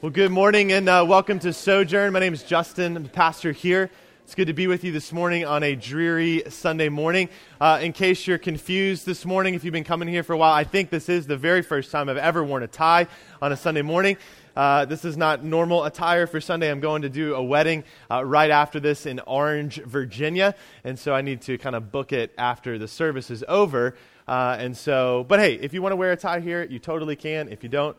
Well, good morning and uh, welcome to Sojourn. My name is Justin, I'm the pastor here. It's good to be with you this morning on a dreary Sunday morning. Uh, in case you're confused this morning, if you've been coming here for a while, I think this is the very first time I've ever worn a tie on a Sunday morning. Uh, this is not normal attire for Sunday. I'm going to do a wedding uh, right after this in Orange, Virginia, and so I need to kind of book it after the service is over. Uh, and so, but hey, if you want to wear a tie here, you totally can. If you don't,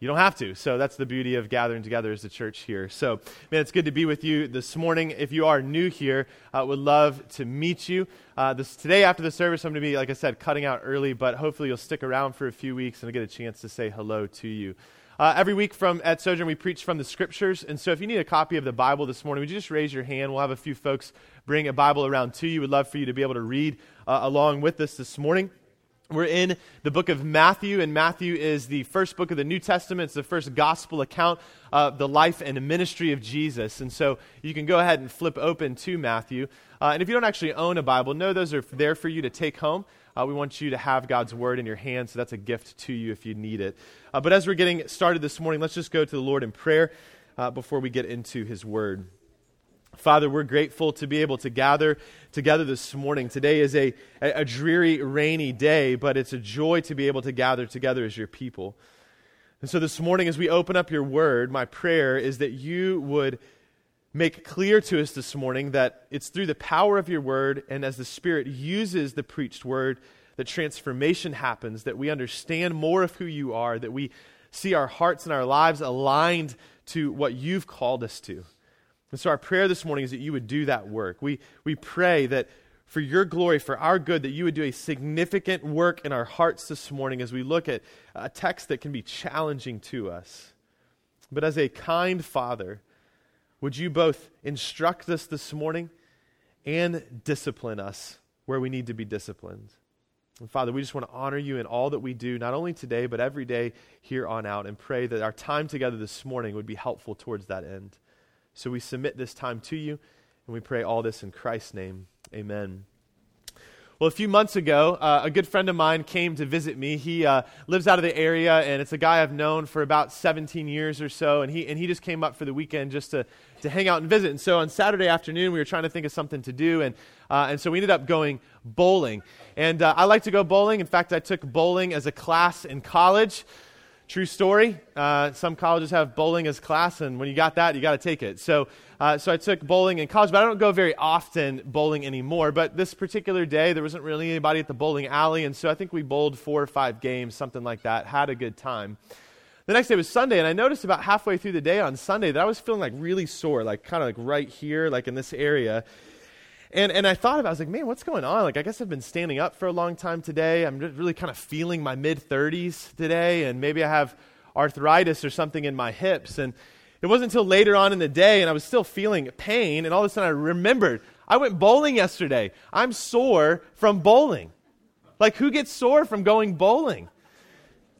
you don't have to. So that's the beauty of gathering together as a church here. So, man, it's good to be with you this morning. If you are new here, uh, would love to meet you. Uh, this today after the service, I'm going to be, like I said, cutting out early, but hopefully you'll stick around for a few weeks and I'll get a chance to say hello to you. Uh, every week from at Sojourn, we preach from the scriptures. And so if you need a copy of the Bible this morning, would you just raise your hand? We'll have a few folks bring a Bible around to you. We'd love for you to be able to read uh, along with us this morning. We're in the book of Matthew, and Matthew is the first book of the New Testament. It's the first gospel account of the life and ministry of Jesus. And so you can go ahead and flip open to Matthew. Uh, and if you don't actually own a Bible, know those are there for you to take home. Uh, we want you to have God's word in your hands, so that's a gift to you if you need it. Uh, but as we're getting started this morning, let's just go to the Lord in prayer uh, before we get into his word. Father, we're grateful to be able to gather together this morning. Today is a, a dreary, rainy day, but it's a joy to be able to gather together as your people. And so this morning, as we open up your word, my prayer is that you would make clear to us this morning that it's through the power of your word and as the Spirit uses the preached word that transformation happens, that we understand more of who you are, that we see our hearts and our lives aligned to what you've called us to. And so our prayer this morning is that you would do that work. We, we pray that for your glory, for our good, that you would do a significant work in our hearts this morning as we look at a text that can be challenging to us. But as a kind father, would you both instruct us this morning and discipline us where we need to be disciplined? And Father, we just want to honor you in all that we do, not only today, but every day here on out, and pray that our time together this morning would be helpful towards that end. So we submit this time to you, and we pray all this in Christ's name. Amen. Well, a few months ago, uh, a good friend of mine came to visit me. He uh, lives out of the area, and it's a guy I've known for about 17 years or so. And he, and he just came up for the weekend just to, to hang out and visit. And so on Saturday afternoon, we were trying to think of something to do. And, uh, and so we ended up going bowling. And uh, I like to go bowling. In fact, I took bowling as a class in college. True story. Uh, some colleges have bowling as class, and when you got that, you got to take it. So, uh, so I took bowling in college, but I don't go very often bowling anymore. But this particular day, there wasn't really anybody at the bowling alley, and so I think we bowled four or five games, something like that. Had a good time. The next day was Sunday, and I noticed about halfway through the day on Sunday that I was feeling like really sore, like kind of like right here, like in this area. And, and I thought about I was like, man, what's going on? Like, I guess I've been standing up for a long time today. I'm really kind of feeling my mid 30s today, and maybe I have arthritis or something in my hips. And it wasn't until later on in the day, and I was still feeling pain, and all of a sudden I remembered I went bowling yesterday. I'm sore from bowling. Like, who gets sore from going bowling?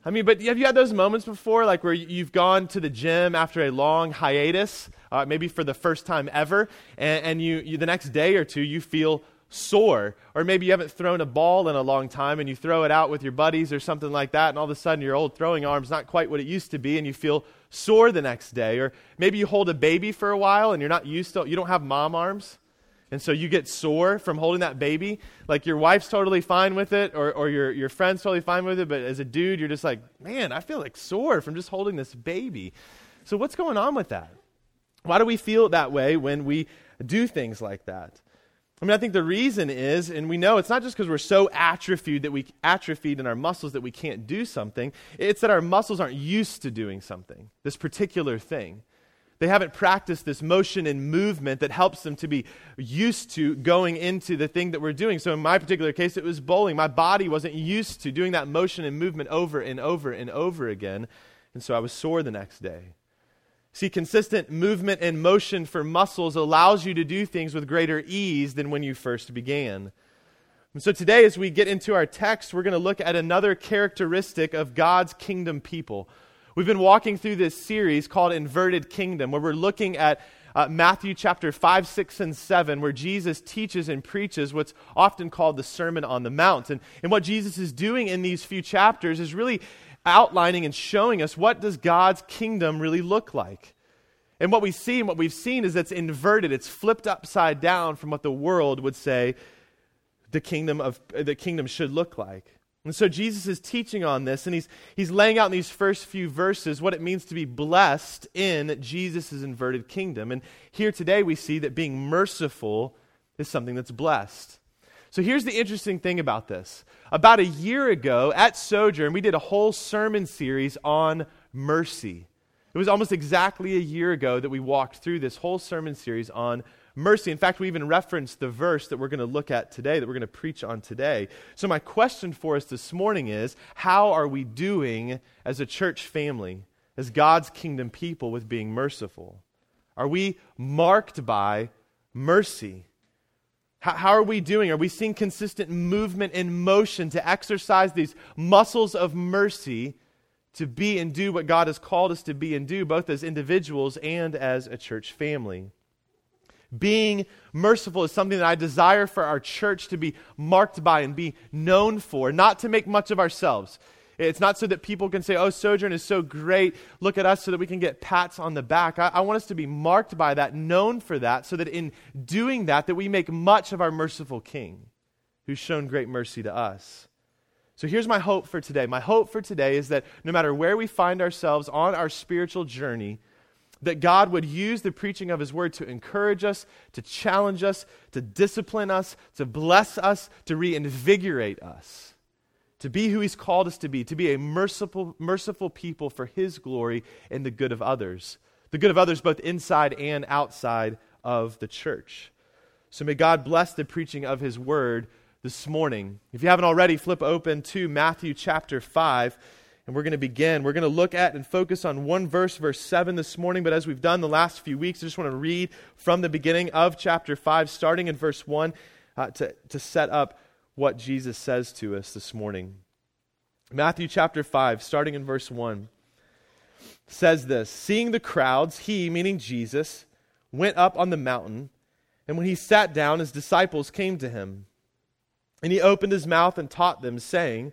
I mean, but have you had those moments before, like where you've gone to the gym after a long hiatus uh, maybe for the first time ever, and, and you, you, the next day or two, you feel sore. Or maybe you haven't thrown a ball in a long time and you throw it out with your buddies or something like that, and all of a sudden your old throwing arm's not quite what it used to be, and you feel sore the next day. Or maybe you hold a baby for a while and you're not used to, you don't have mom arms. And so you get sore from holding that baby. Like your wife's totally fine with it, or, or your, your friend's totally fine with it, but as a dude, you're just like, man, I feel like sore from just holding this baby. So what's going on with that? Why do we feel that way when we do things like that? I mean, I think the reason is, and we know it's not just because we're so atrophied that we atrophied in our muscles that we can't do something. It's that our muscles aren't used to doing something, this particular thing. They haven't practiced this motion and movement that helps them to be used to going into the thing that we're doing. So, in my particular case, it was bowling. My body wasn't used to doing that motion and movement over and over and over again. And so I was sore the next day. See, consistent movement and motion for muscles allows you to do things with greater ease than when you first began. And so today, as we get into our text, we're going to look at another characteristic of God's kingdom people. We've been walking through this series called Inverted Kingdom, where we're looking at uh, Matthew chapter 5, 6, and 7, where Jesus teaches and preaches what's often called the Sermon on the Mount. And, and what Jesus is doing in these few chapters is really outlining and showing us what does God's kingdom really look like. And what we see and what we've seen is it's inverted, it's flipped upside down from what the world would say the kingdom of the kingdom should look like. And so Jesus is teaching on this, and he's, he's laying out in these first few verses what it means to be blessed in Jesus' inverted kingdom. And here today we see that being merciful is something that's blessed. So here's the interesting thing about this. About a year ago at Sojourn, we did a whole sermon series on mercy. It was almost exactly a year ago that we walked through this whole sermon series on mercy. In fact, we even referenced the verse that we're going to look at today, that we're going to preach on today. So, my question for us this morning is how are we doing as a church family, as God's kingdom people, with being merciful? Are we marked by mercy? How, how, are we doing? Are we seeing consistent movement and motion to exercise these muscles of mercy to be and do what God has called us to be and do, both as individuals and as a church family? Being merciful is something that I desire for our church to be marked by and be known for, not to make much of ourselves. It's not so that people can say, oh, Sojourn is so great. Look at us so that we can get pats on the back. I, I, want us to be marked by that, known for that, so that in doing that, that we make much of our merciful King who's shown great mercy to us. So here's my hope for today. My hope for today is that no matter where we find ourselves on our spiritual journey, that God would use the preaching of His Word to encourage us, to challenge us, to discipline us, to bless us, to reinvigorate us, to be who He's called us to be, to be a merciful, merciful people for His glory and the good of others, the good of others both inside and outside of the church. So may God bless the preaching of His Word this morning. If you haven't already, flip open to Matthew chapter 5. And we're going to begin. We're going to look at and focus on one verse, verse 7 this morning. But as we've done the last few weeks, I just want to read from the beginning of chapter 5, starting in verse 1, uh, to, to set up what Jesus says to us this morning. Matthew chapter 5, starting in verse 1, says this Seeing the crowds, he, meaning Jesus, went up on the mountain. And when he sat down, his disciples came to him. And he opened his mouth and taught them, saying,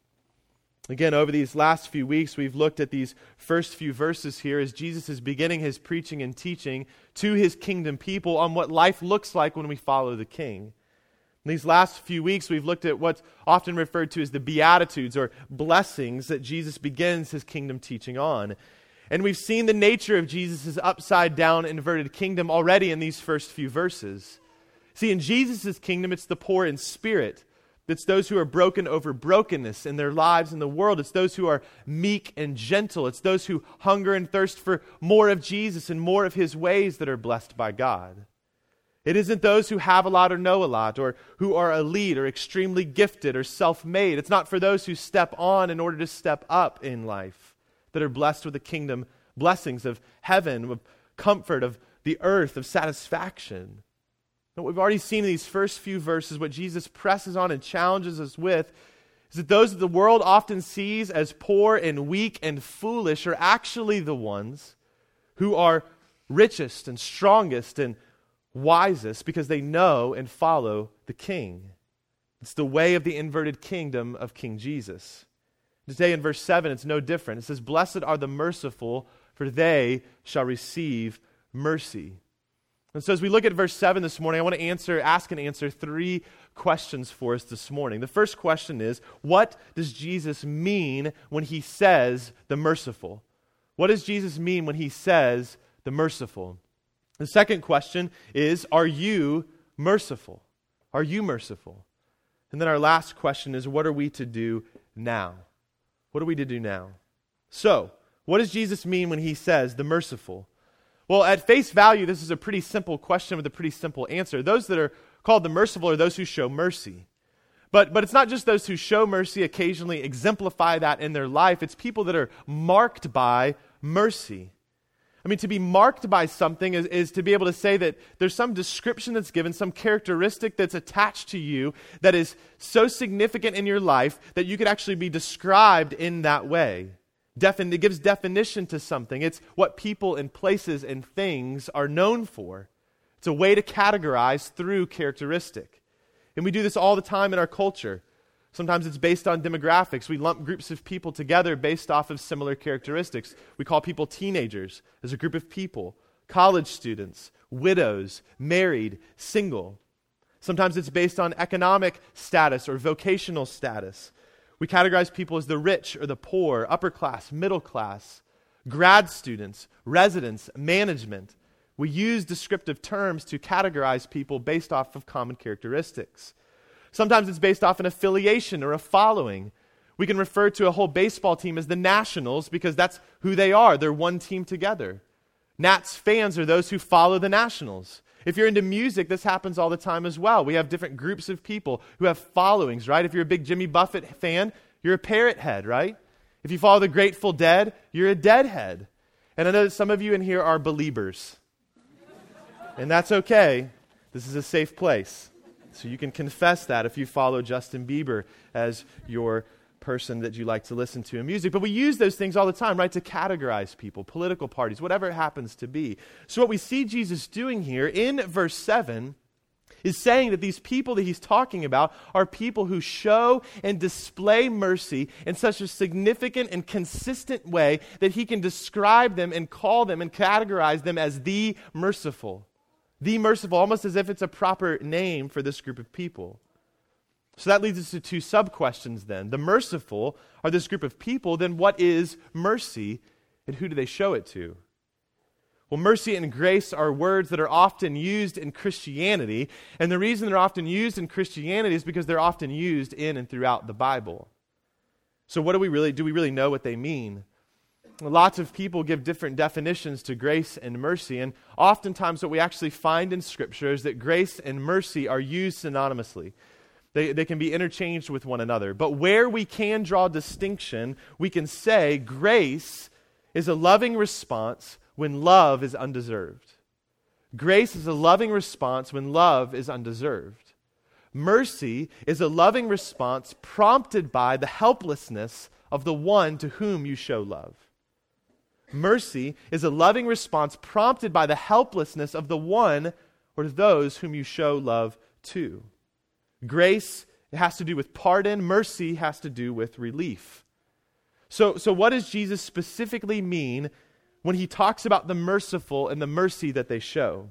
Again, over these last few weeks, we've looked at these first few verses here as Jesus is beginning his preaching and teaching to his kingdom people on what life looks like when we follow the king. In these last few weeks, we've looked at what's often referred to as the Beatitudes or blessings that Jesus begins his kingdom teaching on. And we've seen the nature of Jesus' upside down, inverted kingdom already in these first few verses. See, in Jesus' kingdom, it's the poor in spirit it's those who are broken over brokenness in their lives in the world. It's those who are meek and gentle. It's those who hunger and thirst for more of Jesus and more of his ways that are blessed by God. It isn't those who have a lot or know a lot or who are elite or extremely gifted or self made. It's not for those who step on in order to step up in life that are blessed with the kingdom blessings of heaven, of comfort, of the earth, of satisfaction. We've already seen in these first few verses, what Jesus presses on and challenges us with, is that those that the world often sees as poor and weak and foolish are actually the ones who are richest and strongest and wisest because they know and follow the King. It's the way of the inverted kingdom of King Jesus. Today in verse 7, it's no different. It says, Blessed are the merciful, for they shall receive mercy. And so, as we look at verse 7 this morning, I want to answer, ask and answer three questions for us this morning. The first question is What does Jesus mean when he says the merciful? What does Jesus mean when he says the merciful? The second question is Are you merciful? Are you merciful? And then our last question is What are we to do now? What are we to do now? So, what does Jesus mean when he says the merciful? Well, at face value, this is a pretty simple question with a pretty simple answer. Those that are called the merciful are those who show mercy. But, but it's not just those who show mercy, occasionally exemplify that in their life. It's people that are marked by mercy. I mean, to be marked by something is, is to be able to say that there's some description that's given, some characteristic that's attached to you that is so significant in your life that you could actually be described in that way. Defin- it gives definition to something. It's what people and places and things are known for. It's a way to categorize through characteristic. And we do this all the time in our culture. Sometimes it's based on demographics. We lump groups of people together based off of similar characteristics. We call people teenagers as a group of people, college students, widows, married, single. Sometimes it's based on economic status or vocational status. We categorize people as the rich or the poor, upper class, middle class, grad students, residents, management. We use descriptive terms to categorize people based off of common characteristics. Sometimes it's based off an affiliation or a following. We can refer to a whole baseball team as the Nationals because that's who they are. They're one team together. Nats fans are those who follow the Nationals. If you're into music, this happens all the time as well. We have different groups of people who have followings, right? If you're a big Jimmy Buffett fan, you're a parrot head, right? If you follow the Grateful Dead, you're a deadhead. And I know that some of you in here are Beliebers. and that's okay. This is a safe place. So you can confess that if you follow Justin Bieber as your person that you like to listen to in music. But we use those things all the time, right, to categorize people, political parties, whatever it happens to be. So what we see Jesus doing here in verse 7 is saying that these people that he's talking about are people who show and display mercy in such a significant and consistent way that he can describe them and call them and categorize them as the merciful the merciful, almost as if it's a proper name for this group of people. So that leads us to two sub questions then. The merciful are this group of people, then what is mercy and who do they show it to? Well, mercy and grace are words that are often used in Christianity, and the reason they're often used in Christianity is because they're often used in and throughout the Bible. So what do we really do we really know what they mean? Lots of people give different definitions to grace and mercy, and oftentimes what we actually find in Scripture is that grace and mercy are used synonymously. They, they can be interchanged with one another. But where we can draw distinction, we can say grace is a loving response when love is undeserved. Grace is a loving response when love is undeserved. Mercy is a loving response prompted by the helplessness of the one to whom you show love. Mercy is a loving response prompted by the helplessness of the one or those whom you show love to. Grace has to do with pardon, mercy has to do with relief. So, so what does Jesus specifically mean when he talks about the merciful and the mercy that they show?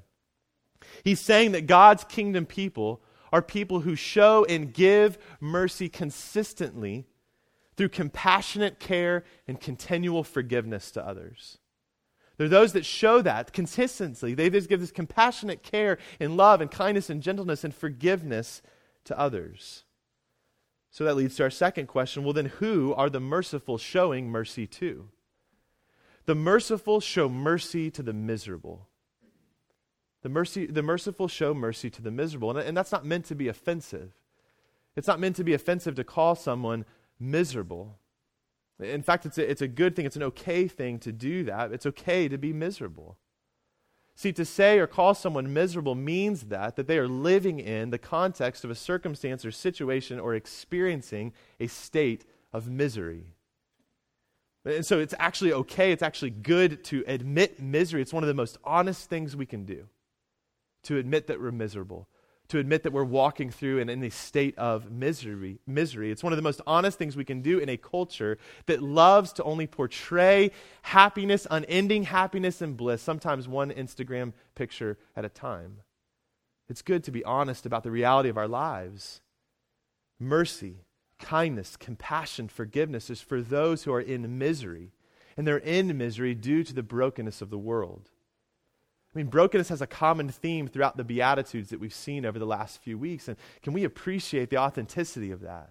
He's saying that God's kingdom people are people who show and give mercy consistently through compassionate care and continual forgiveness to others. They're those that show that consistently. They just give this compassionate care and love and kindness and gentleness and forgiveness to others. So that leads to our second question. Well, then, who are the merciful showing mercy to? The merciful show mercy to the miserable. The, mercy, the merciful show mercy to the miserable. And, and that's not meant to be offensive. It's not meant to be offensive to call someone miserable. In fact, it's a, it's a good thing, it's an okay thing to do that. It's okay to be miserable. See, to say or call someone miserable means that, that they are living in the context of a circumstance or situation or experiencing a state of misery. And so it's actually okay, it's actually good to admit misery. It's one of the most honest things we can do to admit that we're miserable to admit that we're walking through and in a state of misery, misery. It's one of the most honest things we can do in a culture that loves to only portray happiness, unending happiness and bliss, sometimes one Instagram picture at a time. It's good to be honest about the reality of our lives. Mercy, kindness, compassion, forgiveness is for those who are in misery. And they're in misery due to the brokenness of the world. I mean, brokenness has a common theme throughout the Beatitudes that we've seen over the last few weeks. And can we appreciate the authenticity of that?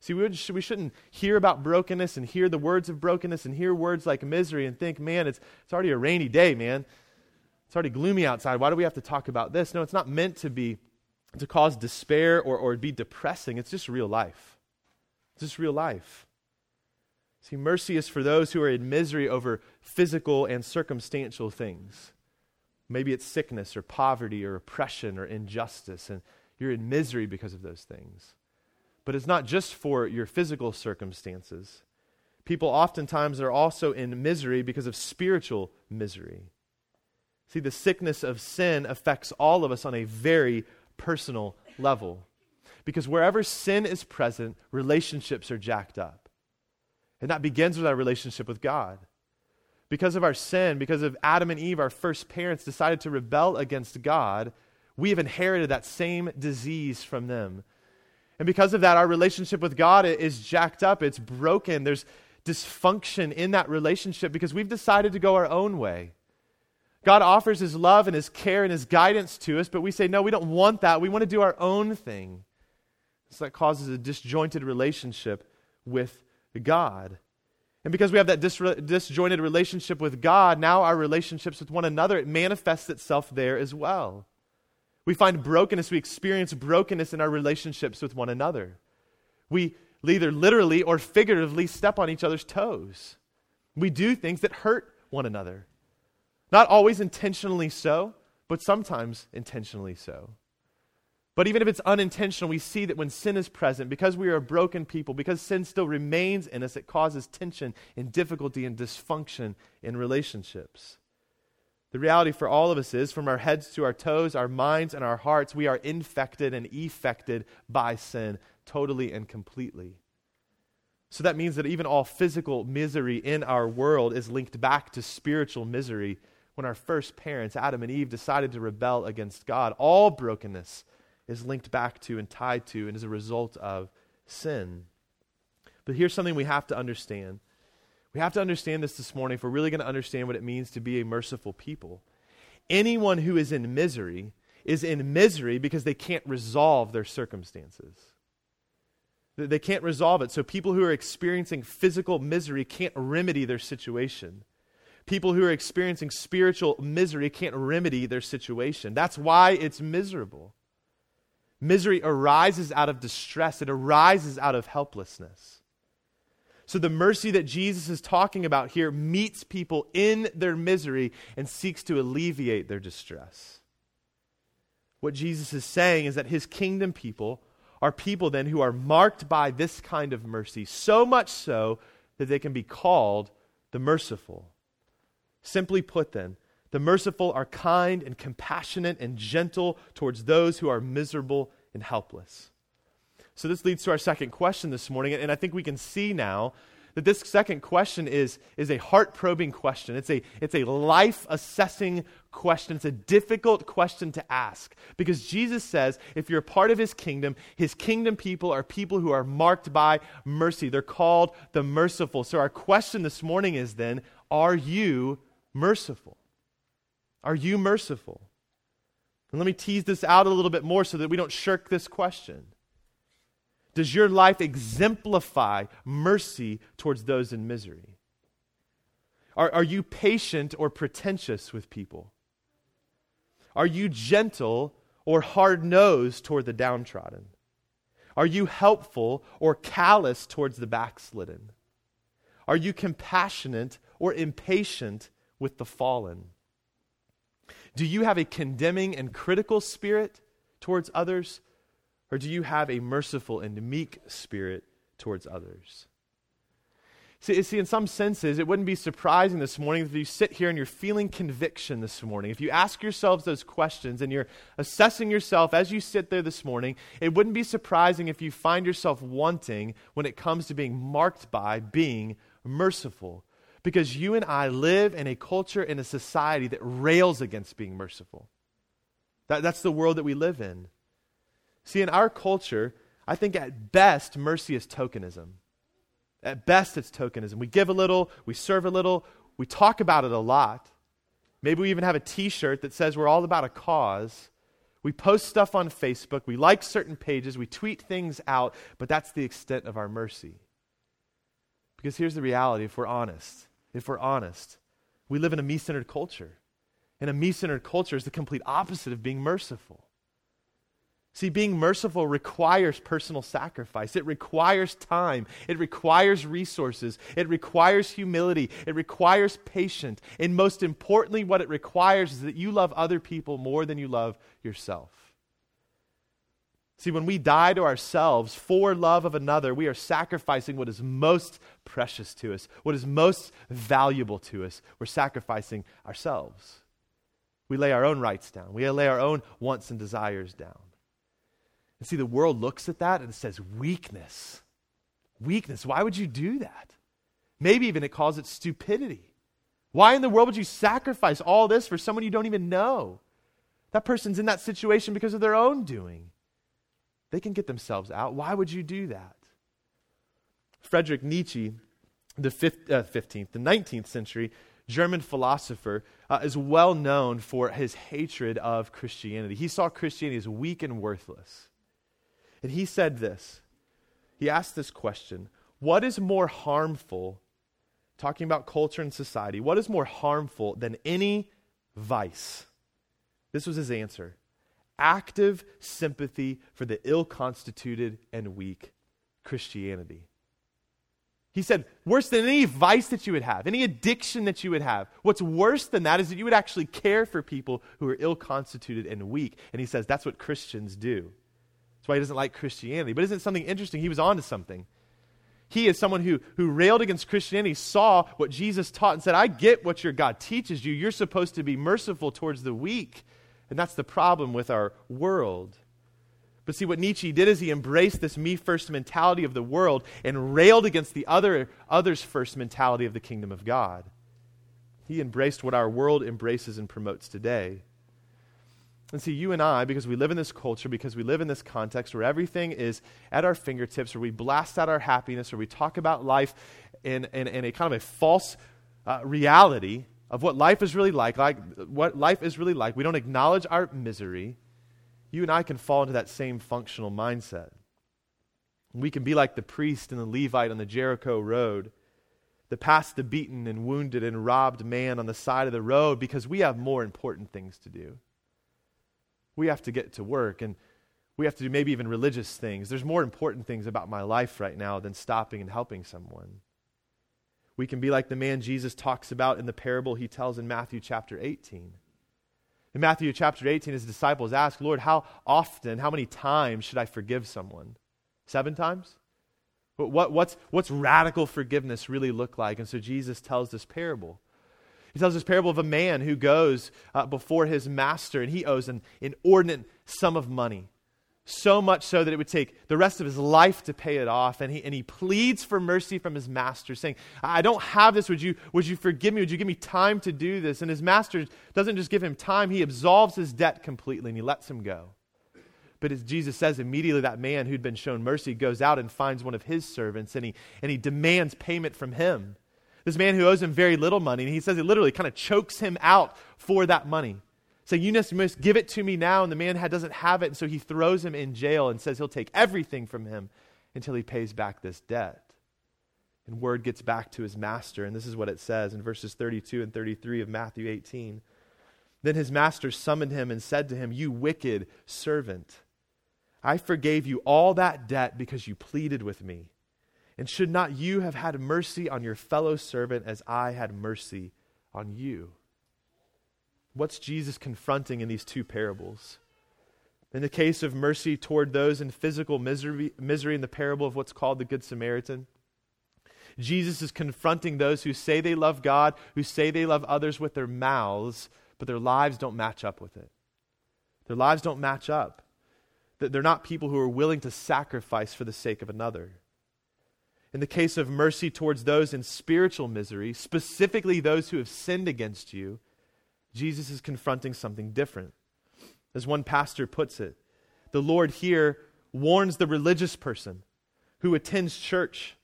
See, we, we shouldn't hear about brokenness and hear the words of brokenness and hear words like misery and think, man, it's, it's already a rainy day, man. It's already gloomy outside. Why do we have to talk about this? No, it's not meant to be to cause despair or, or be depressing. It's just real life. It's just real life. See, mercy is for those who are in misery over physical and circumstantial things. Maybe it's sickness or poverty or oppression or injustice, and you're in misery because of those things. But it's not just for your physical circumstances. People oftentimes are also in misery because of spiritual misery. See, the sickness of sin affects all of us on a very personal level. Because wherever sin is present, relationships are jacked up. And that begins with our relationship with God. Because of our sin, because of Adam and Eve, our first parents decided to rebel against God, we have inherited that same disease from them. And because of that, our relationship with God is jacked up, it's broken. There's dysfunction in that relationship because we've decided to go our own way. God offers his love and his care and his guidance to us, but we say, no, we don't want that. We want to do our own thing. So that causes a disjointed relationship with God. And because we have that dis- disjointed relationship with God, now our relationships with one another, it manifests itself there as well. We find brokenness, we experience brokenness in our relationships with one another. We either literally or figuratively step on each other's toes. We do things that hurt one another. Not always intentionally so, but sometimes intentionally so. But even if it's unintentional, we see that when sin is present, because we are a broken people, because sin still remains in us, it causes tension and difficulty and dysfunction in relationships. The reality for all of us is from our heads to our toes, our minds and our hearts, we are infected and effected by sin totally and completely. So that means that even all physical misery in our world is linked back to spiritual misery when our first parents, Adam and Eve, decided to rebel against God. All brokenness is linked back to and tied to and is a result of sin. But here's something we have to understand. We have to understand this this morning if we're really going to understand what it means to be a merciful people. Anyone who is in misery is in misery because they can't resolve their circumstances. They can't resolve it. So people who are experiencing physical misery can't remedy their situation. People who are experiencing spiritual misery can't remedy their situation. That's why it's miserable. Misery arises out of distress, it arises out of helplessness. So, the mercy that Jesus is talking about here meets people in their misery and seeks to alleviate their distress. What Jesus is saying is that his kingdom people are people then who are marked by this kind of mercy, so much so that they can be called the merciful. Simply put, then, the merciful are kind and compassionate and gentle towards those who are miserable and helpless. So, this leads to our second question this morning, and I think we can see now that this second question is, is a heart probing question. It's a, it's a life assessing question. It's a difficult question to ask because Jesus says if you're a part of his kingdom, his kingdom people are people who are marked by mercy. They're called the merciful. So, our question this morning is then are you merciful? Are you merciful? And let me tease this out a little bit more so that we don't shirk this question. Does your life exemplify mercy towards those in misery? Are, are you patient or pretentious with people? Are you gentle or hard nosed toward the downtrodden? Are you helpful or callous towards the backslidden? Are you compassionate or impatient with the fallen? Do you have a condemning and critical spirit towards others, or do you have a merciful and meek spirit towards others? See, see, in some senses, it wouldn't be surprising this morning if you sit here and you're feeling conviction this morning. If you ask yourselves those questions and you're assessing yourself as you sit there this morning, it wouldn't be surprising if you find yourself wanting when it comes to being marked by being merciful because you and I live in a culture, in a society that rails against being merciful. That, that's the world that we live in. See, in our culture, I think at best, mercy is tokenism. At best, it's tokenism. We give a little, we serve a little, we talk about it a lot. Maybe we even have a t shirt that says we're all about a cause. We post stuff on Facebook, we like certain pages, we tweet things out, but that's the extent of our mercy. Because here's the reality if we're honest if we're honest. We live in a me centered culture. And a me centered culture is the complete opposite of being merciful. See, being merciful requires personal sacrifice. It requires time. It requires resources. It requires humility. It requires patience. And most importantly, what it requires is that you love other people more than you love yourself. See, when we die to ourselves for love of another, we are sacrificing what is most precious to us, what is most valuable to us. We're sacrificing ourselves. We lay our own rights down, we lay our own wants and desires down. And see, the world looks at that and says weakness. Weakness. Why would you do that? Maybe even it calls it stupidity. Why in the world would you sacrifice all this for someone you don't even know? That person's in that situation because of their own doing. They can get themselves out. Why would you do that? Friedrich Nietzsche, the uh, 15th, the 19th century German philosopher, uh, is well known for his hatred of Christianity. He saw Christianity as weak and worthless. And he said this He asked this question What is more harmful, talking about culture and society, what is more harmful than any vice? This was his answer active sympathy for the ill constituted and weak Christianity. He said, worse than any vice that you would have, any addiction that you would have. What's worse than that is that you would actually care for people who are ill constituted and weak. And he says that's what Christians do. That's why he doesn't like Christianity. But isn't something interesting? He was on to something. He, is someone who, who railed against Christianity, saw what Jesus taught and said, I get what your God teaches you. You're supposed to be merciful towards the weak. And that's the problem with our world. But see, what Nietzsche did is he embraced this me first mentality of the world and railed against the other, others first mentality of the kingdom of God. He embraced what our world embraces and promotes today. And see, you and I, because we live in this culture, because we live in this context where everything is at our fingertips, where we blast out our happiness, where we talk about life in, in, in a kind of a false uh, reality of what life is really like, like, what life is really like, we don't acknowledge our misery, you and I can fall into that same functional mindset. We can be like the priest and the Levite on the Jericho road that passed the beaten and wounded and robbed man on the side of the road because we have more important things to do. We have to get to work and we have to do maybe even religious things. There's more important things about my life right now than stopping and helping someone. We can be like the man Jesus talks about in the parable he tells in Matthew chapter 18. In Matthew chapter 18, his disciples ask, Lord, how often, how many times should I forgive someone? Seven times? What, what's, what's radical forgiveness really look like? And so Jesus tells this parable. He tells this parable of a man who goes uh, before his master and he owes an inordinate sum of money. So much so that it would take the rest of his life to pay it off. And he, and he pleads for mercy from his master, saying, I don't have this. Would you, would you forgive me? Would you give me time to do this? And his master doesn't just give him time, he absolves his debt completely and he lets him go. But as Jesus says, immediately that man who'd been shown mercy goes out and finds one of his servants and he, and he demands payment from him. This man who owes him very little money, and he says it literally kind of chokes him out for that money. Saying, You must give it to me now. And the man doesn't have it. And so he throws him in jail and says he'll take everything from him until he pays back this debt. And word gets back to his master. And this is what it says in verses 32 and 33 of Matthew 18. Then his master summoned him and said to him, You wicked servant, I forgave you all that debt because you pleaded with me. And should not you have had mercy on your fellow servant as I had mercy on you? What's Jesus confronting in these two parables? In the case of mercy toward those in physical misery, misery in the parable of what's called the Good Samaritan, Jesus is confronting those who say they love God, who say they love others with their mouths, but their lives don't match up with it. Their lives don't match up. They're not people who are willing to sacrifice for the sake of another in the case of mercy towards those in spiritual misery, specifically those who have sinned against you, Jesus is confronting something different. As one pastor puts it, the Lord here warns the religious person who attends church,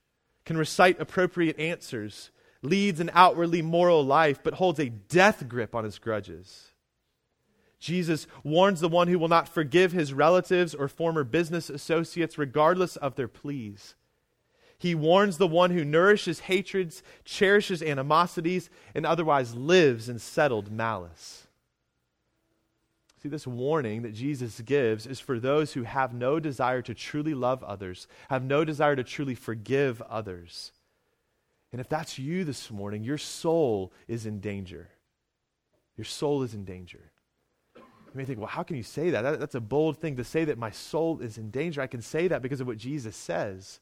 can recite appropriate answers, leads an outwardly moral life, but holds a death grip on his grudges. Jesus warns the one who will not forgive his relatives or former business associates, regardless of their pleas. He warns the one who nourishes hatreds, cherishes animosities, and otherwise lives in settled malice. See, this warning that Jesus gives is for those who have no desire to truly love others, have no desire to truly forgive others. And if that's you this morning, your soul is in danger. Your soul is in danger. You may think, well, how can you say that? that? That's a bold thing to say that my soul is in danger. I can say that because of what Jesus says.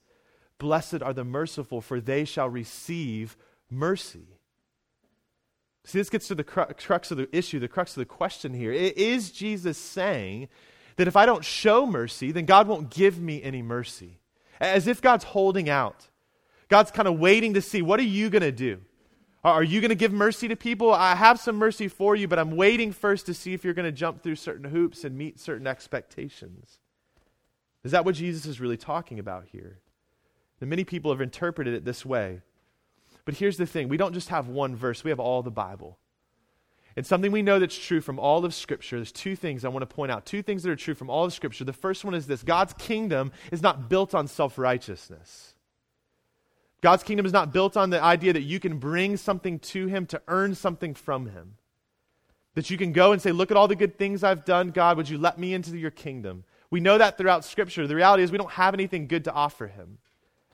Blessed are the merciful, for they shall receive mercy. See, this gets to the crux of the issue, the crux of the question here. Is Jesus saying that if I don't show mercy, then God won't give me any mercy? As if God's holding out. God's kind of waiting to see, what are you going to do? Are you going to give mercy to people? I have some mercy for you, but I'm waiting first to see if you're going to jump through certain hoops and meet certain expectations. Is that what Jesus is really talking about here? And many people have interpreted it this way. But here's the thing we don't just have one verse, we have all the Bible. And something we know that's true from all of Scripture, there's two things I want to point out. Two things that are true from all of Scripture. The first one is this God's kingdom is not built on self righteousness. God's kingdom is not built on the idea that you can bring something to Him to earn something from Him. That you can go and say, Look at all the good things I've done, God, would you let me into your kingdom? We know that throughout Scripture. The reality is, we don't have anything good to offer Him.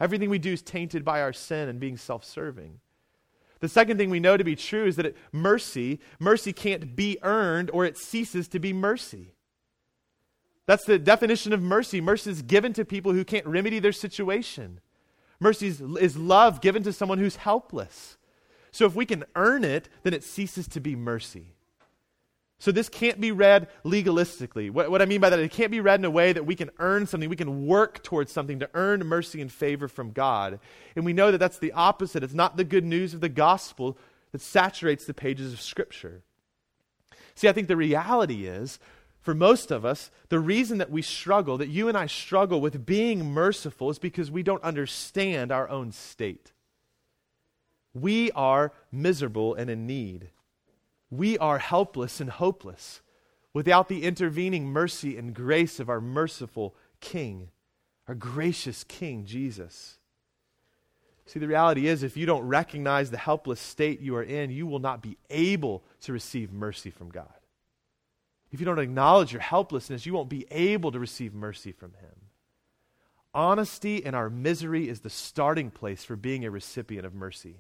Everything we do is tainted by our sin and being self serving. The second thing we know to be true is that it, mercy, mercy can't be earned or it ceases to be mercy. That's the definition of mercy. Mercy is given to people who can't remedy their situation. Mercy is, is love given to someone who's helpless. So if we can earn it, then it ceases to be mercy. So this can't be read legalistically. What, what, I mean by that, it can't be read in a way that we can earn something, we can work towards something to earn mercy and favor from God. And we know that that's the opposite. It's not the good news of the gospel that saturates the pages of Scripture. See, I think the reality is, for most of us, the reason that we struggle, that you and I struggle with being merciful, is because we don't understand our own state. We are miserable and in need we are helpless and hopeless without the intervening mercy and grace of our merciful King, our gracious King, Jesus. See, the reality is, if you don't recognize the helpless state you are in, you will not be able to receive mercy from God. If you don't acknowledge your helplessness, you won't be able to receive mercy from Him. Honesty in our misery is the starting place for being a recipient of mercy.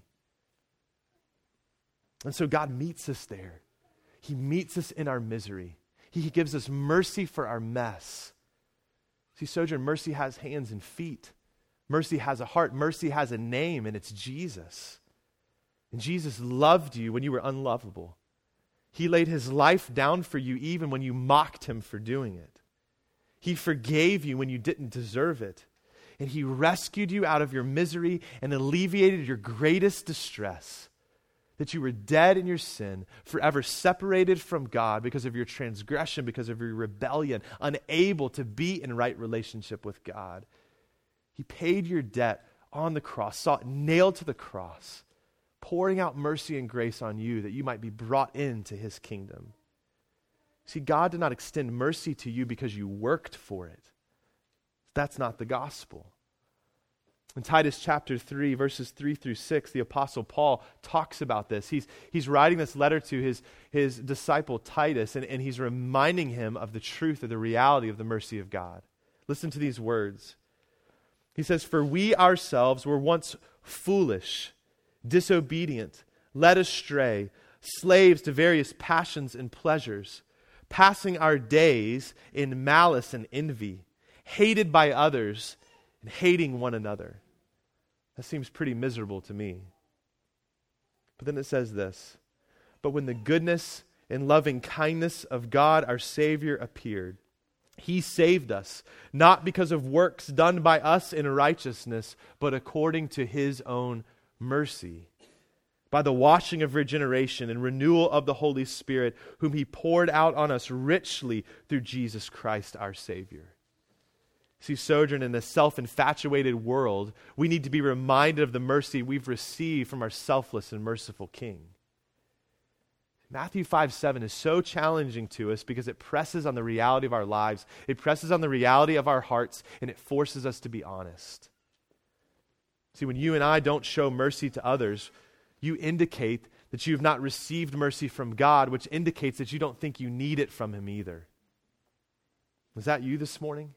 And so God meets us there. He meets us in our misery. He gives us mercy for our mess. See, Sojourn, mercy has hands and feet. Mercy has a heart. Mercy has a name, and it's Jesus. And Jesus loved you when you were unlovable. He laid his life down for you even when you mocked him for doing it. He forgave you when you didn't deserve it. And he rescued you out of your misery and alleviated your greatest distress that you were dead in your sin, forever separated from God because of your transgression, because of your rebellion, unable to be in right relationship with God. He paid your debt on the cross, saw it nailed to the cross, pouring out mercy and grace on you that you might be brought into his kingdom. See, God did not extend mercy to you because you worked for it. That's not the gospel. In Titus chapter 3, verses 3 through 6, the Apostle Paul talks about this. He's, he's writing this letter to his, his disciple Titus, and, and he's reminding him of the truth of the reality of the mercy of God. Listen to these words. He says, For we ourselves were once foolish, disobedient, led astray, slaves to various passions and pleasures, passing our days in malice and envy, hated by others and hating one another. That seems pretty miserable to me. But then it says this But when the goodness and loving kindness of God our Savior appeared, he saved us, not because of works done by us in righteousness, but according to his own mercy. By the washing of regeneration and renewal of the Holy Spirit, whom he poured out on us richly through Jesus Christ our Savior see sojourn in a self infatuated world, we need to be reminded of the mercy we've received from our selfless and merciful King. Matthew 5 7 is so challenging to us because it presses on the reality of our lives, it presses on the reality of our hearts, and it forces us to be honest. See, when you and I don't show mercy to others, you indicate that you have not received mercy from God, which indicates that you don't think you need it from Him either. Was that you this morning?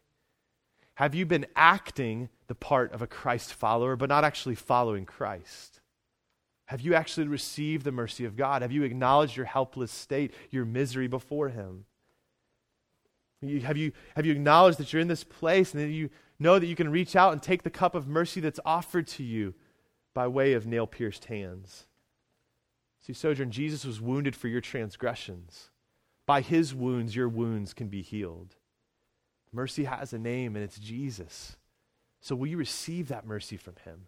Have you been acting the part of a Christ follower, but not actually following Christ? Have you actually received the mercy of God? Have you acknowledged your helpless state, your misery before Him? have, you, have you acknowledged that you're in this place and that you know that you can reach out and take the cup of mercy that's offered to you by way of nail pierced hands? See, Sojourn, Jesus was wounded for your transgressions. By his wounds, your wounds can be healed. Mercy has a name, and it's Jesus. So will you receive that mercy from him?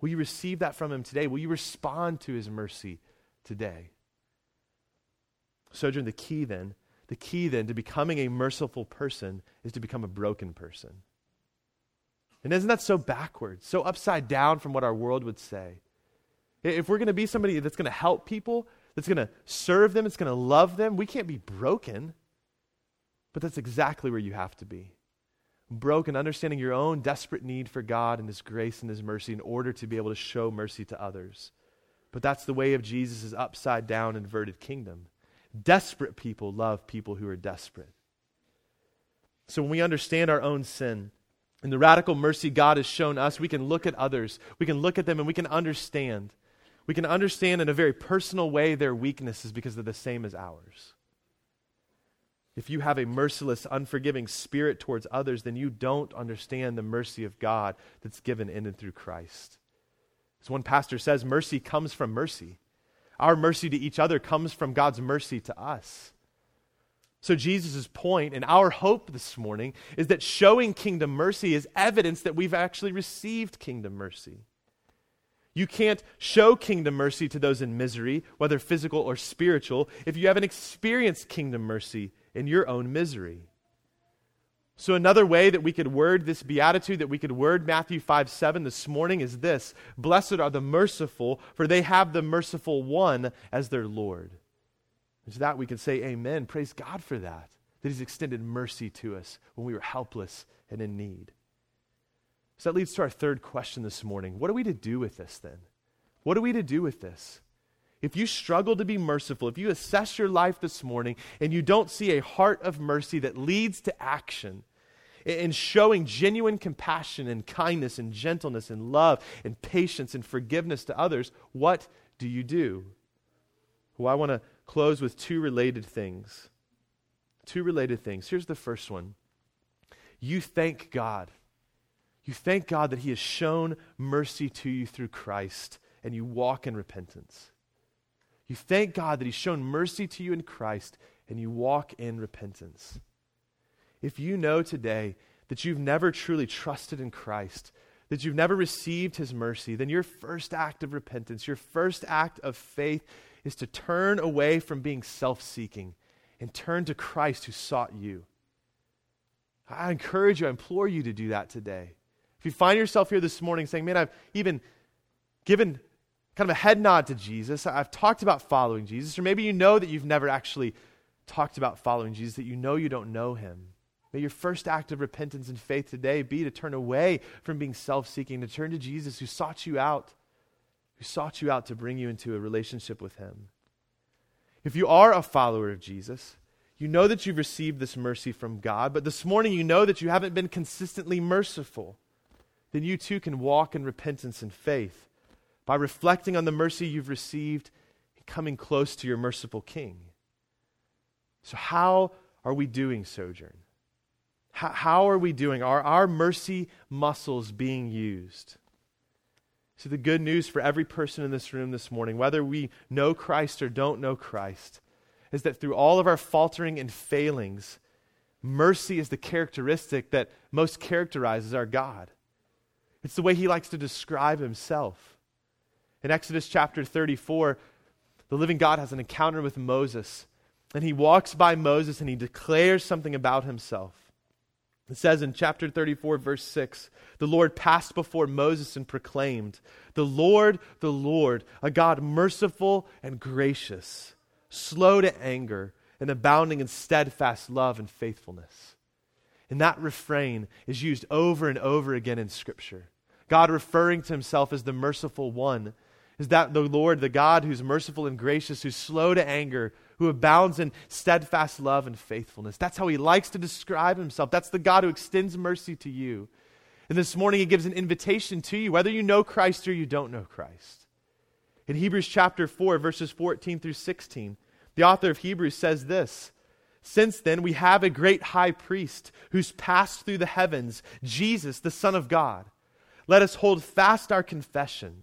Will you receive that from him today? Will you respond to his mercy today? Sojourn, the key then, the key then to becoming a merciful person is to become a broken person. And isn't that so backwards, so upside down from what our world would say? If we're going to be somebody that's going to help people, that's going to serve them, that's going to love them, we can't be broken. But that's exactly where you have to be. Broken, understanding your own desperate need for God and His grace and His mercy in order to be able to show mercy to others. But that's the way of Jesus' upside down, inverted kingdom. Desperate people love people who are desperate. So when we understand our own sin and the radical mercy God has shown us, we can look at others, we can look at them, and we can understand we can understand in a very personal way their weaknesses because they're the same as ours. If you have a merciless, unforgiving spirit towards others, then you don't understand the mercy of God that's given in and through Christ. As one pastor says, mercy comes from mercy. Our mercy to each other comes from God's mercy to us. So, Jesus' point and our hope this morning is that showing kingdom mercy is evidence that we've actually received kingdom mercy. You can't show kingdom mercy to those in misery, whether physical or spiritual, if you haven't experienced kingdom mercy in your own misery. So, another way that we could word this beatitude, that we could word Matthew 5 7 this morning is this Blessed are the merciful, for they have the merciful one as their Lord. And to that we can say, Amen. Praise God for that, that He's extended mercy to us when we were helpless and in need. So that leads to our third question this morning. What are we to do with this then? What are we to do with this? If you struggle to be merciful, if you assess your life this morning and you don't see a heart of mercy that leads to action, in showing genuine compassion and kindness and gentleness and love and patience and forgiveness to others, what do you do? Well, I want to close with two related things. Two related things. Here's the first one you thank God you thank God that He has shown mercy to you through Christ, and you walk in repentance. You thank God that He's shown mercy to you in Christ, and you walk in repentance. If you know today that you've never truly trusted in Christ, that you've never received His mercy, then your first act of repentance, your first act of faith is to turn away from being self seeking and turn to Christ who sought you. I encourage you, I implore you to do that today. If you find yourself here this morning saying, man, I've even given kind of a head nod to Jesus, I've talked about following Jesus, or maybe you know that you've never actually talked about following Jesus, that you know you don't know him. May your first act of repentance and faith today be to turn away from being self seeking, to turn to Jesus who sought you out, who sought you out to bring you into a relationship with him. If you are a follower of Jesus, you know that you've received this mercy from God, but this morning you know that you haven't been consistently merciful then you too can walk in repentance and faith by reflecting on the mercy you've received and coming close to your merciful King. So, how are we doing, Sojourn? How, how are we doing? Are our mercy muscles being used? So, the good news for every person in this room this morning, whether we know Christ or don't know Christ, is that through all of our faltering and failings, mercy is the characteristic that most characterizes our God. It's the way he likes to describe himself. In Exodus chapter 34, the living God has an encounter with Moses, and he walks by Moses and he declares something about himself. It says in chapter 34, verse 6 The Lord passed before Moses and proclaimed, The Lord, the Lord, a God merciful and gracious, slow to anger, and abounding in steadfast love and faithfulness and that refrain is used over and over again in Scripture. God referring to himself as the merciful one is that the Lord, the God who's merciful and gracious, who's slow to anger, who abounds in steadfast love and faithfulness. That's how he likes to describe himself. That's the God who extends mercy to you. And this morning he gives an invitation to you, whether you know Christ or you don't know Christ. In Hebrews chapter 4, verses 14 through 16, the author of Hebrews says this Since then, we have a great high priest who's passed through the heavens, Jesus, the Son of God. Let us hold fast our confession.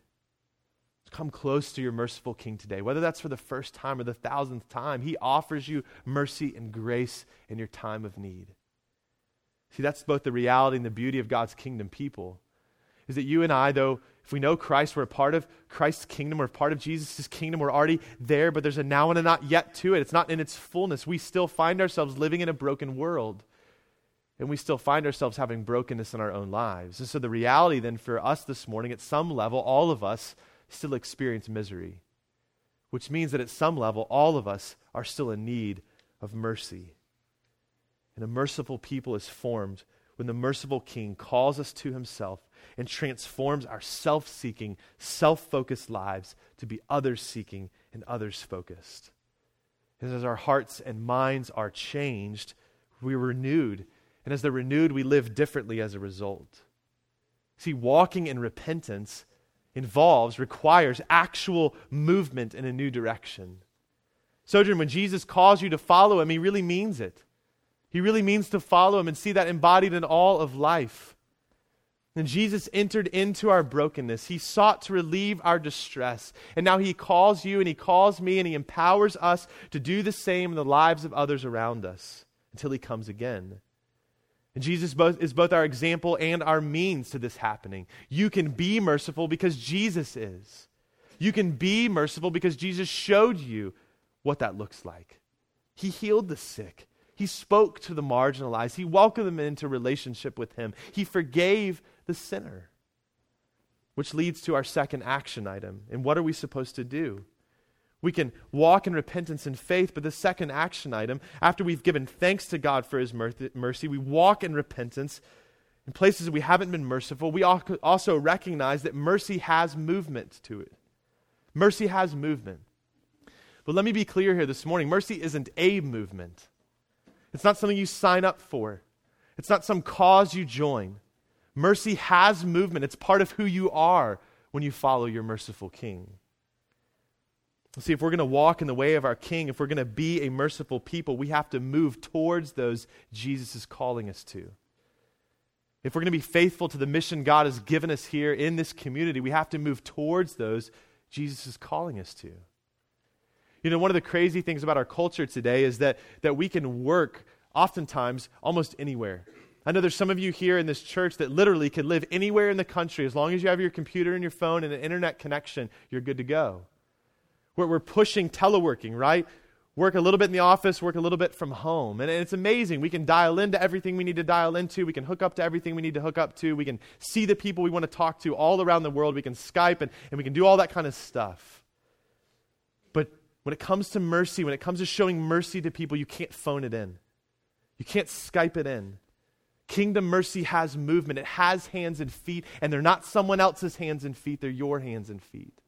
Come close to your merciful King today. Whether that's for the first time or the thousandth time, He offers you mercy and grace in your time of need. See, that's both the reality and the beauty of God's kingdom people. Is that you and I, though, if we know Christ, we're a part of Christ's kingdom, we're a part of Jesus' kingdom, we're already there, but there's a now and a not yet to it. It's not in its fullness. We still find ourselves living in a broken world. And we still find ourselves having brokenness in our own lives. And so the reality then for us this morning, at some level, all of us, still experience misery, which means that at some level, all of us are still in need of mercy. And a merciful people is formed when the merciful King calls us to himself and transforms our self seeking, self focused lives to be others seeking and others focused. And as our hearts and minds are changed, we're renewed. And as they're renewed, we live differently as a result. See, walking in repentance involves, requires actual movement in a new direction. Sojourn, when Jesus calls you to follow him, he really means it. He really means to follow him and see that embodied in all of life. And Jesus entered into our brokenness. He sought to relieve our distress. And now he calls you and he calls me and he empowers us to do the same in the lives of others around us until he comes again. And Jesus both, is both our example and our means to this happening. You can be merciful because Jesus is. You can be merciful because Jesus showed you what that looks like. He healed the sick. He spoke to the marginalized. He welcomed them into relationship with him. He forgave the sinner. Which leads to our second action item. And what are we supposed to do? We can walk in repentance and faith, but the second action item, after we've given thanks to God for his mercy, we walk in repentance. In places we haven't been merciful, we also recognize that mercy has movement to it. Mercy has movement. But let me be clear here this morning mercy isn't a movement, it's not something you sign up for, it's not some cause you join. Mercy has movement, it's part of who you are when you follow your merciful King. See, if we're going to walk in the way of our King, if we're going to be a merciful people, we have to move towards those Jesus is calling us to. If we're going to be faithful to the mission God has given us here in this community, we have to move towards those Jesus is calling us to. You know, one of the crazy things about our culture today is that, that we can work oftentimes almost anywhere. I know there's some of you here in this church that literally could live anywhere in the country. As long as you have your computer and your phone and an internet connection, you're good to go. We're, we're pushing teleworking, right? Work a little bit in the office, work a little bit from home. And, it's amazing. We can dial into everything we need to dial into. We can hook up to everything we need to hook up to. We can see the people we want to talk to all around the world. We can Skype and, and we can do all that kind of stuff. But when it comes to mercy, when it comes to showing mercy to people, you can't phone it in. You can't Skype it in. Kingdom mercy has movement, it has hands and feet, and they're not someone else's hands and feet, they're your hands and feet.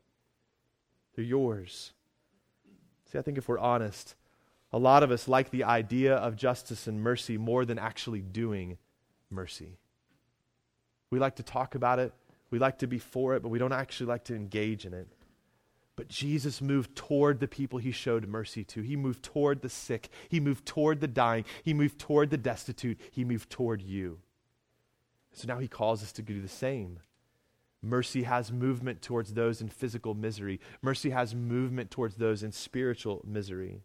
They're yours. See, I think if we're honest, a lot of us like the idea of justice and mercy more than actually doing mercy. We like to talk about it, we like to be for it, but we don't actually like to engage in it. But Jesus moved toward the people he showed mercy to. He moved toward the sick. He moved toward the dying. He moved toward the destitute. He moved toward you. So now he calls us to do the same. Mercy has movement towards those in physical misery. Mercy has movement towards those in spiritual misery.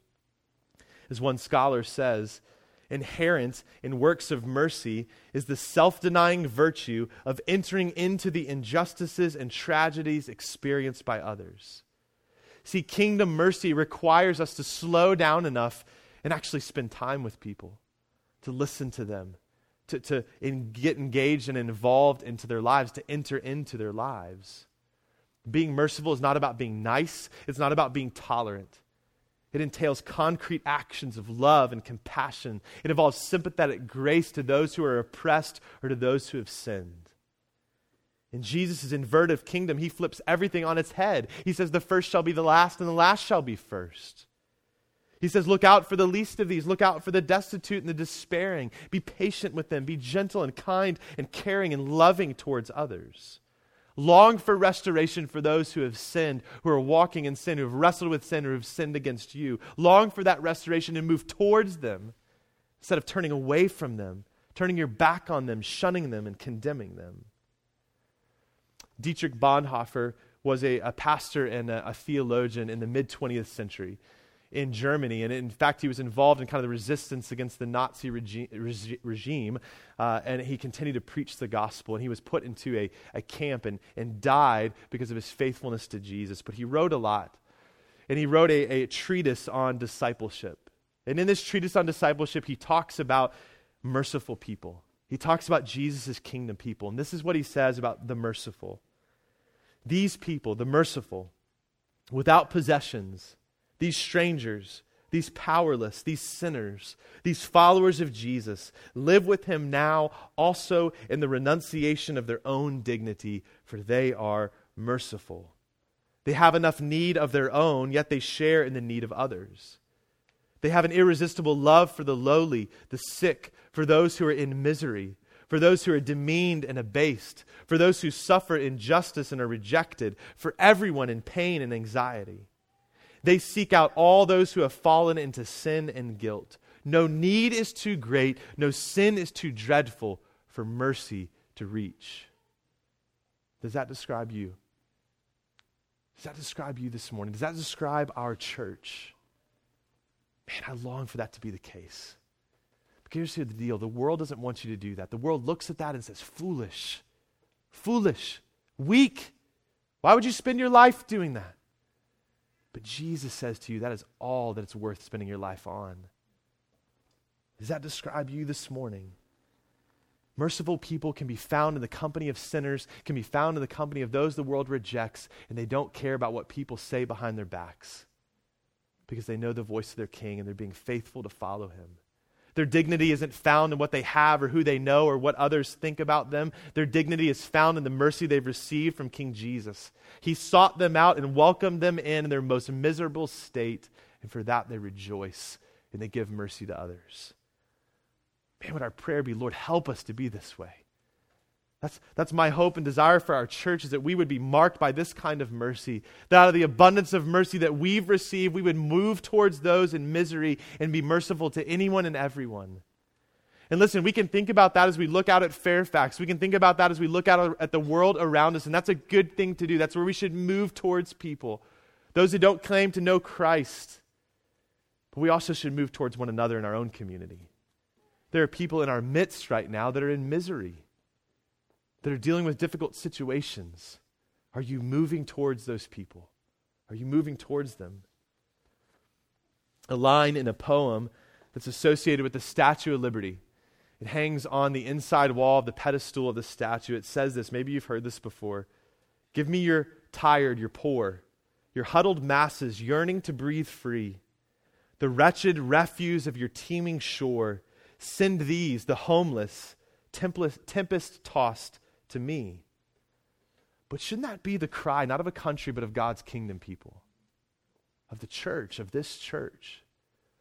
As one scholar says, inherent in works of mercy is the self denying virtue of entering into the injustices and tragedies experienced by others. See, kingdom mercy requires us to slow down enough and actually spend time with people to listen to them, to, to in, get engaged and involved into their lives, to enter into their lives. Being merciful is not about being nice, it's not about being tolerant. It entails concrete actions of love and compassion. It involves sympathetic grace to those who are oppressed or to those who have sinned. In Jesus' inverted kingdom, he flips everything on its head. He says, The first shall be the last, and the last shall be first. He says, Look out for the least of these. Look out for the destitute and the despairing. Be patient with them. Be gentle and kind and caring and loving towards others. Long for restoration for those who have sinned, who are walking in sin, who have wrestled with sin, who have sinned against you. Long for that restoration and move towards them instead of turning away from them, turning your back on them, shunning them, and condemning them. Dietrich Bonhoeffer was a, a pastor and a, a theologian in the mid 20th century in Germany. And in fact, he was involved in kind of the resistance against the Nazi regi- regi- regime. Uh, and he continued to preach the gospel. And he was put into a, a camp and, and died because of his faithfulness to Jesus. But he wrote a lot. And he wrote a, a treatise on discipleship. And in this treatise on discipleship, he talks about merciful people. He talks about Jesus' kingdom people. And this is what he says about the merciful. These people, the merciful, without possessions, these strangers, these powerless, these sinners, these followers of Jesus live with him now also in the renunciation of their own dignity, for they are merciful. They have enough need of their own, yet they share in the need of others. They have an irresistible love for the lowly, the sick, for those who are in misery, for those who are demeaned and abased, for those who suffer injustice and are rejected, for everyone in pain and anxiety. They seek out all those who have fallen into sin and guilt. No need is too great, no sin is too dreadful for mercy to reach. Does that describe you? Does that describe you this morning? Does that describe our church? Man, I long for that to be the case. But here's the deal the world doesn't want you to do that. The world looks at that and says, foolish, foolish, weak. Why would you spend your life doing that? But Jesus says to you, that is all that it's worth spending your life on. Does that describe you this morning? Merciful people can be found in the company of sinners, can be found in the company of those the world rejects, and they don't care about what people say behind their backs because they know the voice of their king and they're being faithful to follow him. Their dignity isn't found in what they have or who they know or what others think about them. Their dignity is found in the mercy they've received from King Jesus. He sought them out and welcomed them in their most miserable state, and for that they rejoice and they give mercy to others. Man, would our prayer be, Lord, help us to be this way. That's, that's my hope and desire for our church is that we would be marked by this kind of mercy. That out of the abundance of mercy that we've received, we would move towards those in misery and be merciful to anyone and everyone. And listen, we can think about that as we look out at Fairfax. We can think about that as we look out at the world around us, and that's a good thing to do. That's where we should move towards people, those who don't claim to know Christ. But we also should move towards one another in our own community. There are people in our midst right now that are in misery that are dealing with difficult situations, are you moving towards those people? Are you moving towards them? A line in a poem that's associated with the Statue of Liberty. It hangs on the inside wall of the pedestal of the statue. It says this. Maybe you've heard this before. Give me your tired, your poor, your huddled masses yearning to breathe free, the wretched refuse of your teeming shore. Send these, the homeless, tempest tossed, to me. But shouldn't that be the cry, not of a country, but of God's kingdom people? Of the church, of this church?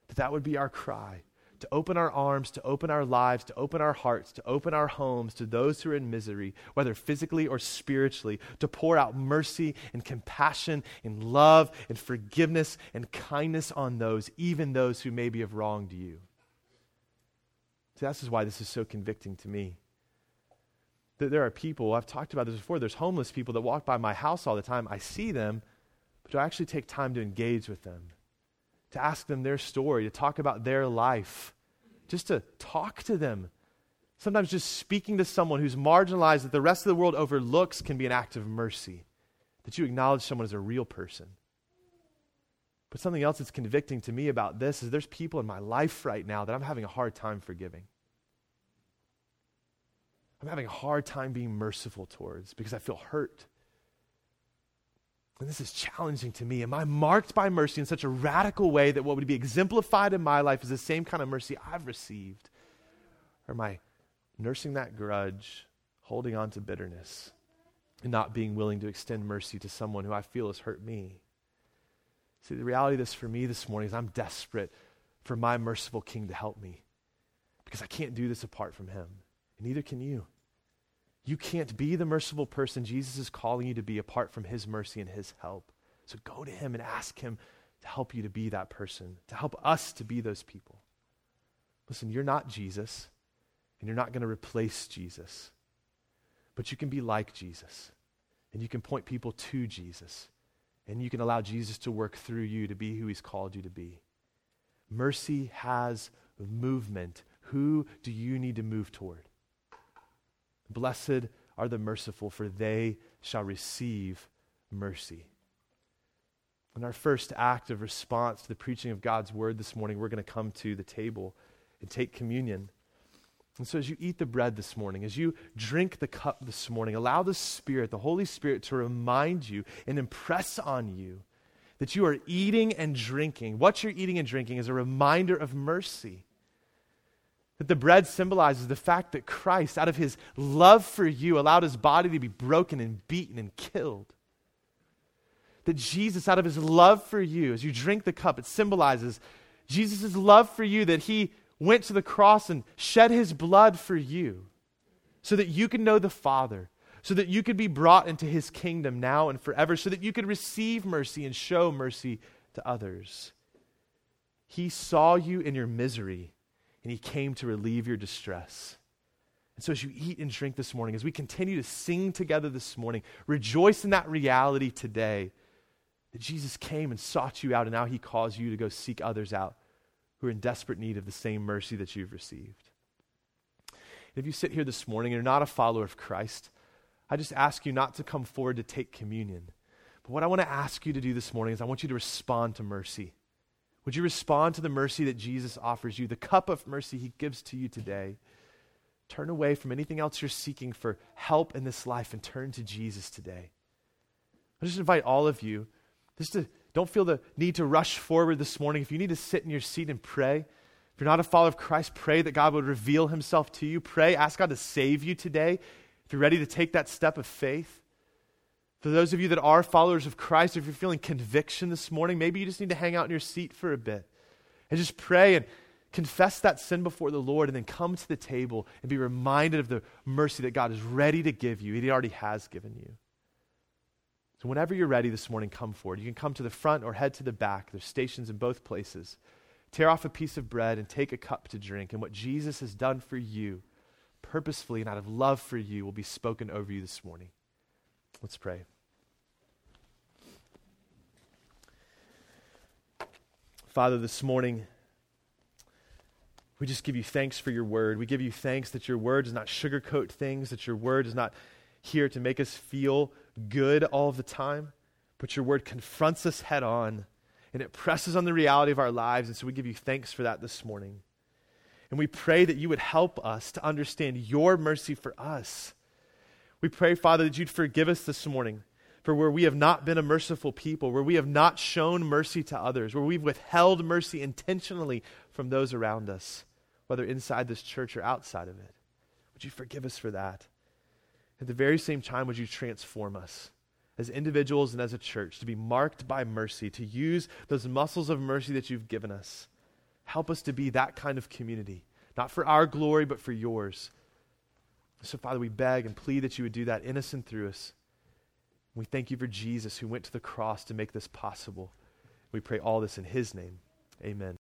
That that would be our cry. To open our arms, to open our lives, to open our hearts, to open our homes to those who are in misery, whether physically or spiritually, to pour out mercy and compassion and love and forgiveness and kindness on those, even those who maybe have wronged you. See, this is why this is so convicting to me that there are people, I've talked about this before, there's homeless people that walk by my house all the time. I see them, but do I actually take time to engage with them, to ask them their story, to talk about their life, just to talk to them? Sometimes just speaking to someone who's marginalized that the rest of the world overlooks can be an act of mercy, that you acknowledge someone as a real person. But something else that's convicting to me about this is there's people in my life right now that I'm having a hard time forgiving. I'm having a hard time being merciful towards because I feel hurt. And this is challenging to me. Am I marked by mercy in such a radical way that what would be exemplified in my life is the same kind of mercy I've received? Or am I nursing that grudge, holding on to bitterness, and not being willing to extend mercy to someone who I feel has hurt me? See, the reality of this for me this morning is I'm desperate for my merciful King to help me because I can't do this apart from him, and neither can you. You can't be the merciful person Jesus is calling you to be apart from his mercy and his help. So go to him and ask him to help you to be that person, to help us to be those people. Listen, you're not Jesus, and you're not going to replace Jesus, but you can be like Jesus, and you can point people to Jesus, and you can allow Jesus to work through you to be who he's called you to be. Mercy has movement. Who do you need to move toward? Blessed are the merciful, for they shall receive mercy. In our first act of response to the preaching of God's word this morning, we're going to come to the table and take communion. And so, as you eat the bread this morning, as you drink the cup this morning, allow the Spirit, the Holy Spirit, to remind you and impress on you that you are eating and drinking. What you're eating and drinking is a reminder of mercy. That the bread symbolizes the fact that Christ, out of his love for you, allowed his body to be broken and beaten and killed. That Jesus, out of his love for you, as you drink the cup, it symbolizes Jesus' love for you, that he went to the cross and shed his blood for you so that you could know the Father, so that you could be brought into his kingdom now and forever, so that you could receive mercy and show mercy to others. He saw you in your misery and he came to relieve your distress. And so, as you eat and drink this morning, as we continue to sing together this morning, rejoice in that reality today that Jesus came and sought you out, and now he calls you to go seek others out who are in desperate need of the same mercy that you've received. And if you sit here this morning and you're not a follower of Christ, I just ask you not to come forward to take communion. But what I want to ask you to do this morning is I want you to respond to mercy. Would you respond to the mercy that Jesus offers you, the cup of mercy he gives to you today? Turn away from anything else you're seeking for help in this life and turn to Jesus today. I just invite all of you just to don't feel the need to rush forward this morning. If you need to sit in your seat and pray, if you're not a follower of Christ, pray that God would reveal himself to you. Pray, ask God to save you today. If you're ready to take that step of faith, for those of you that are followers of Christ, if you're feeling conviction this morning, maybe you just need to hang out in your seat for a bit and just pray and confess that sin before the Lord and then come to the table and be reminded of the mercy that God is ready to give you. He already has given you. So, whenever you're ready this morning, come forward. You can come to the front or head to the back. There's stations in both places. Tear off a piece of bread and take a cup to drink. And what Jesus has done for you, purposefully and out of love for you, will be spoken over you this morning. Let's pray. Father, this morning, we just give you thanks for your word. We give you thanks that your word does not sugarcoat things, that your word is not here to make us feel good all the time, but your word confronts us head on and it presses on the reality of our lives. And so we give you thanks for that this morning. And we pray that you would help us to understand your mercy for us we pray, Father, that you'd forgive us this morning for where we have not been a merciful people, where we have not shown mercy to others, where we've withheld mercy intentionally from those around us, whether inside this church or outside of it. Would you forgive us for that? At the very same time, would you transform us as individuals and as a church to be marked by mercy, to use those muscles of mercy that you've given us? Help us to be that kind of community, not for our glory, but for yours so, Father, we beg and plead that you would do that innocent through us. We thank you for Jesus who went to the cross to make this possible. We pray all this in his name. Amen.